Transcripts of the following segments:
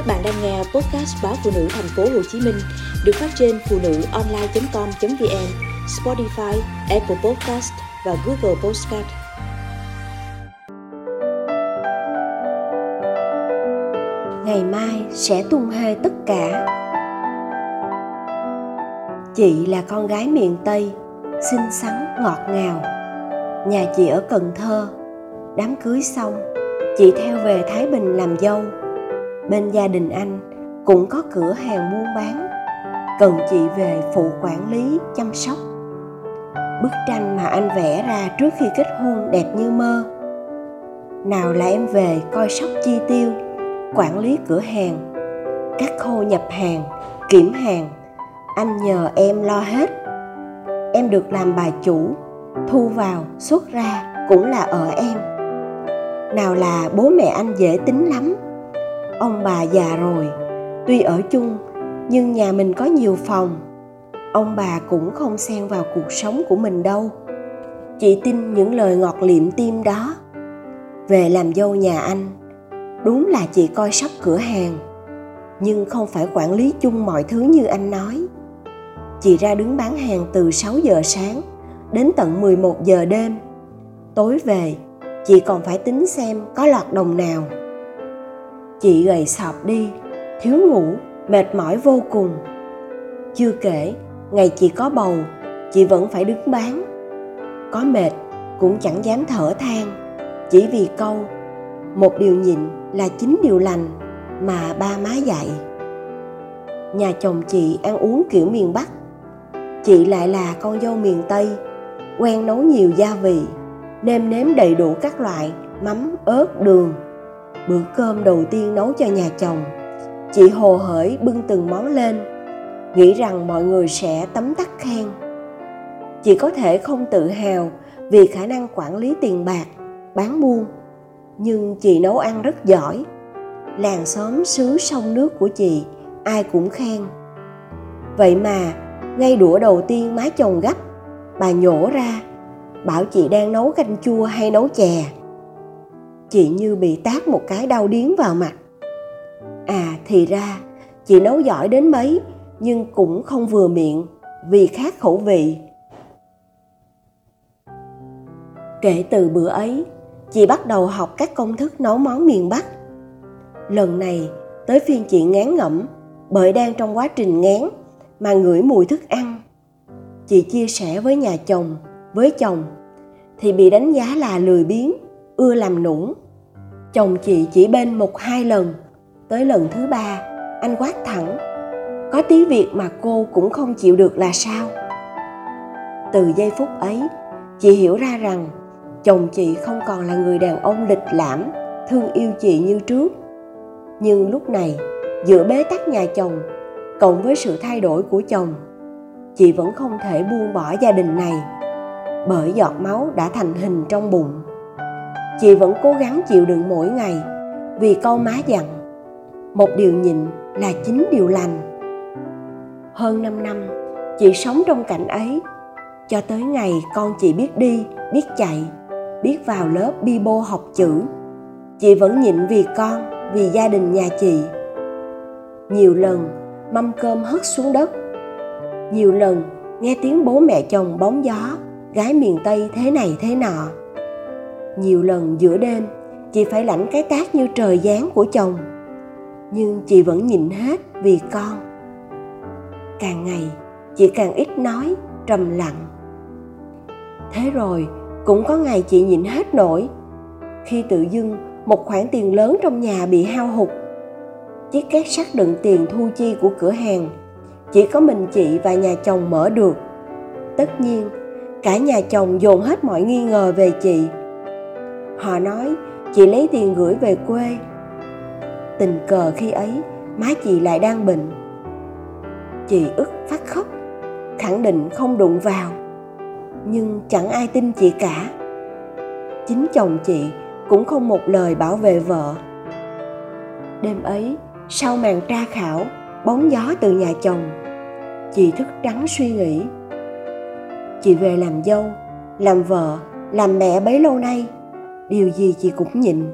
Các bạn đang nghe podcast báo phụ nữ thành phố Hồ Chí Minh được phát trên phụ nữ online.com.vn, Spotify, Apple Podcast và Google Podcast. Ngày mai sẽ tung hê tất cả. Chị là con gái miền Tây, xinh xắn, ngọt ngào. Nhà chị ở Cần Thơ. Đám cưới xong, chị theo về Thái Bình làm dâu bên gia đình anh cũng có cửa hàng buôn bán, cần chị về phụ quản lý, chăm sóc. Bức tranh mà anh vẽ ra trước khi kết hôn đẹp như mơ. Nào là em về coi sóc chi tiêu, quản lý cửa hàng, các khâu nhập hàng, kiểm hàng, anh nhờ em lo hết. Em được làm bà chủ, thu vào, xuất ra cũng là ở em. Nào là bố mẹ anh dễ tính lắm ông bà già rồi. Tuy ở chung, nhưng nhà mình có nhiều phòng. Ông bà cũng không xen vào cuộc sống của mình đâu. Chị tin những lời ngọt liệm tim đó. Về làm dâu nhà anh, đúng là chị coi sóc cửa hàng. Nhưng không phải quản lý chung mọi thứ như anh nói. Chị ra đứng bán hàng từ 6 giờ sáng đến tận 11 giờ đêm. Tối về, chị còn phải tính xem có lọt đồng nào chị gầy sọp đi, thiếu ngủ, mệt mỏi vô cùng. Chưa kể, ngày chị có bầu, chị vẫn phải đứng bán. Có mệt cũng chẳng dám thở than, chỉ vì câu, một điều nhịn là chính điều lành mà ba má dạy. Nhà chồng chị ăn uống kiểu miền bắc, chị lại là con dâu miền tây, quen nấu nhiều gia vị, nêm nếm đầy đủ các loại mắm, ớt, đường bữa cơm đầu tiên nấu cho nhà chồng, chị hồ hởi bưng từng món lên, nghĩ rằng mọi người sẽ tấm tắc khen. Chị có thể không tự hào vì khả năng quản lý tiền bạc, bán buôn, nhưng chị nấu ăn rất giỏi. Làng xóm xứ sông nước của chị, ai cũng khen. Vậy mà, ngay đũa đầu tiên má chồng gấp bà nhổ ra, bảo chị đang nấu canh chua hay nấu chè chị như bị tát một cái đau điếng vào mặt. À thì ra, chị nấu giỏi đến mấy, nhưng cũng không vừa miệng, vì khác khẩu vị. Kể từ bữa ấy, chị bắt đầu học các công thức nấu món miền bắc. Lần này, tới phiên chị ngán ngẩm, bởi đang trong quá trình ngán, mà ngửi mùi thức ăn. Chị chia sẻ với nhà chồng, với chồng, thì bị đánh giá là lười biếng, ưa làm nũng chồng chị chỉ bên một hai lần. Tới lần thứ ba, anh quát thẳng, có tí việc mà cô cũng không chịu được là sao? Từ giây phút ấy, chị hiểu ra rằng chồng chị không còn là người đàn ông lịch lãm, thương yêu chị như trước. Nhưng lúc này, giữa bế tắc nhà chồng, cộng với sự thay đổi của chồng, chị vẫn không thể buông bỏ gia đình này, bởi giọt máu đã thành hình trong bụng chị vẫn cố gắng chịu đựng mỗi ngày, vì câu má dặn, một điều nhịn là chính điều lành. Hơn 5 năm, chị sống trong cảnh ấy. Cho tới ngày con chị biết đi, biết chạy, biết vào lớp bi bô học chữ, chị vẫn nhịn vì con, vì gia đình nhà chị. Nhiều lần, mâm cơm hất xuống đất. Nhiều lần, nghe tiếng bố mẹ chồng bóng gió, gái miền tây thế này thế nọ nhiều lần giữa đêm, chị phải lãnh cái tác như trời giáng của chồng. Nhưng chị vẫn nhịn hết vì con. Càng ngày, chị càng ít nói, trầm lặng. Thế rồi, cũng có ngày chị nhịn hết nổi. Khi tự dưng một khoản tiền lớn trong nhà bị hao hụt, chiếc két sắt đựng tiền thu chi của cửa hàng, chỉ có mình chị và nhà chồng mở được. Tất nhiên, cả nhà chồng dồn hết mọi nghi ngờ về chị họ nói, chị lấy tiền gửi về quê. Tình cờ khi ấy, má chị lại đang bệnh. Chị ức phát khóc, khẳng định không đụng vào. Nhưng chẳng ai tin chị cả. Chính chồng chị cũng không một lời bảo vệ vợ. Đêm ấy, sau màn tra khảo, bóng gió từ nhà chồng, chị thức trắng suy nghĩ. Chị về làm dâu, làm vợ, làm mẹ bấy lâu nay điều gì chị cũng nhịn.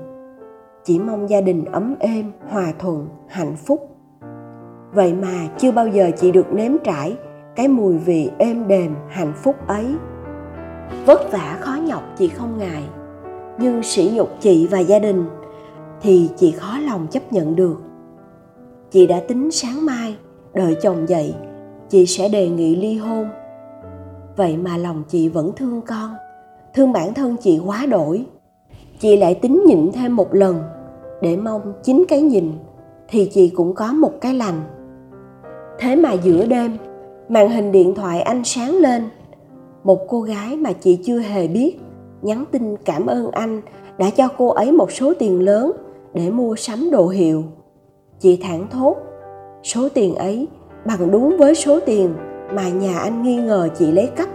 Chỉ mong gia đình ấm êm, hòa thuận, hạnh phúc. Vậy mà chưa bao giờ chị được nếm trải cái mùi vị êm đềm, hạnh phúc ấy. Vất vả khó nhọc chị không ngại. Nhưng sỉ nhục chị và gia đình thì chị khó lòng chấp nhận được. Chị đã tính sáng mai, đợi chồng dậy, chị sẽ đề nghị ly hôn. Vậy mà lòng chị vẫn thương con. Thương bản thân chị quá đổi chị lại tính nhịn thêm một lần, để mong chính cái nhìn thì chị cũng có một cái lành. Thế mà giữa đêm, màn hình điện thoại anh sáng lên. Một cô gái mà chị chưa hề biết, nhắn tin cảm ơn anh đã cho cô ấy một số tiền lớn để mua sắm đồ hiệu. Chị thẳng thốt, số tiền ấy bằng đúng với số tiền mà nhà anh nghi ngờ chị lấy cắp.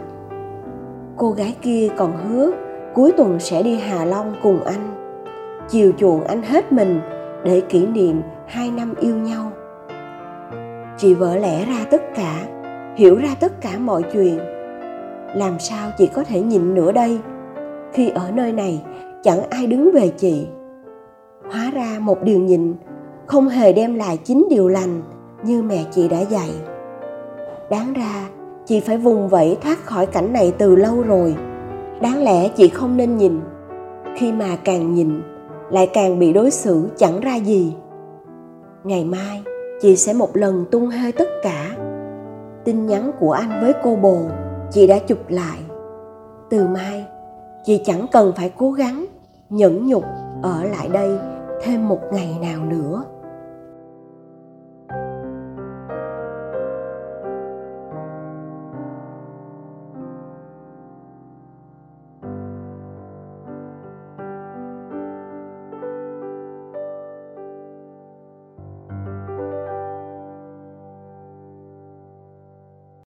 Cô gái kia còn hứa cuối tuần sẽ đi hà long cùng anh. Chiều chuộng anh hết mình để kỷ niệm hai năm yêu nhau. Chị vỡ lẽ ra tất cả, hiểu ra tất cả mọi chuyện. Làm sao chị có thể nhịn nữa đây? Khi ở nơi này, chẳng ai đứng về chị. Hóa ra một điều nhịn không hề đem lại chính điều lành như mẹ chị đã dạy. Đáng ra, chị phải vùng vẫy thoát khỏi cảnh này từ lâu rồi đáng lẽ chị không nên nhìn. Khi mà càng nhìn, lại càng bị đối xử chẳng ra gì. Ngày mai, chị sẽ một lần tung hơi tất cả. Tin nhắn của anh với cô bồ, chị đã chụp lại. Từ mai, chị chẳng cần phải cố gắng, nhẫn nhục ở lại đây thêm một ngày nào nữa.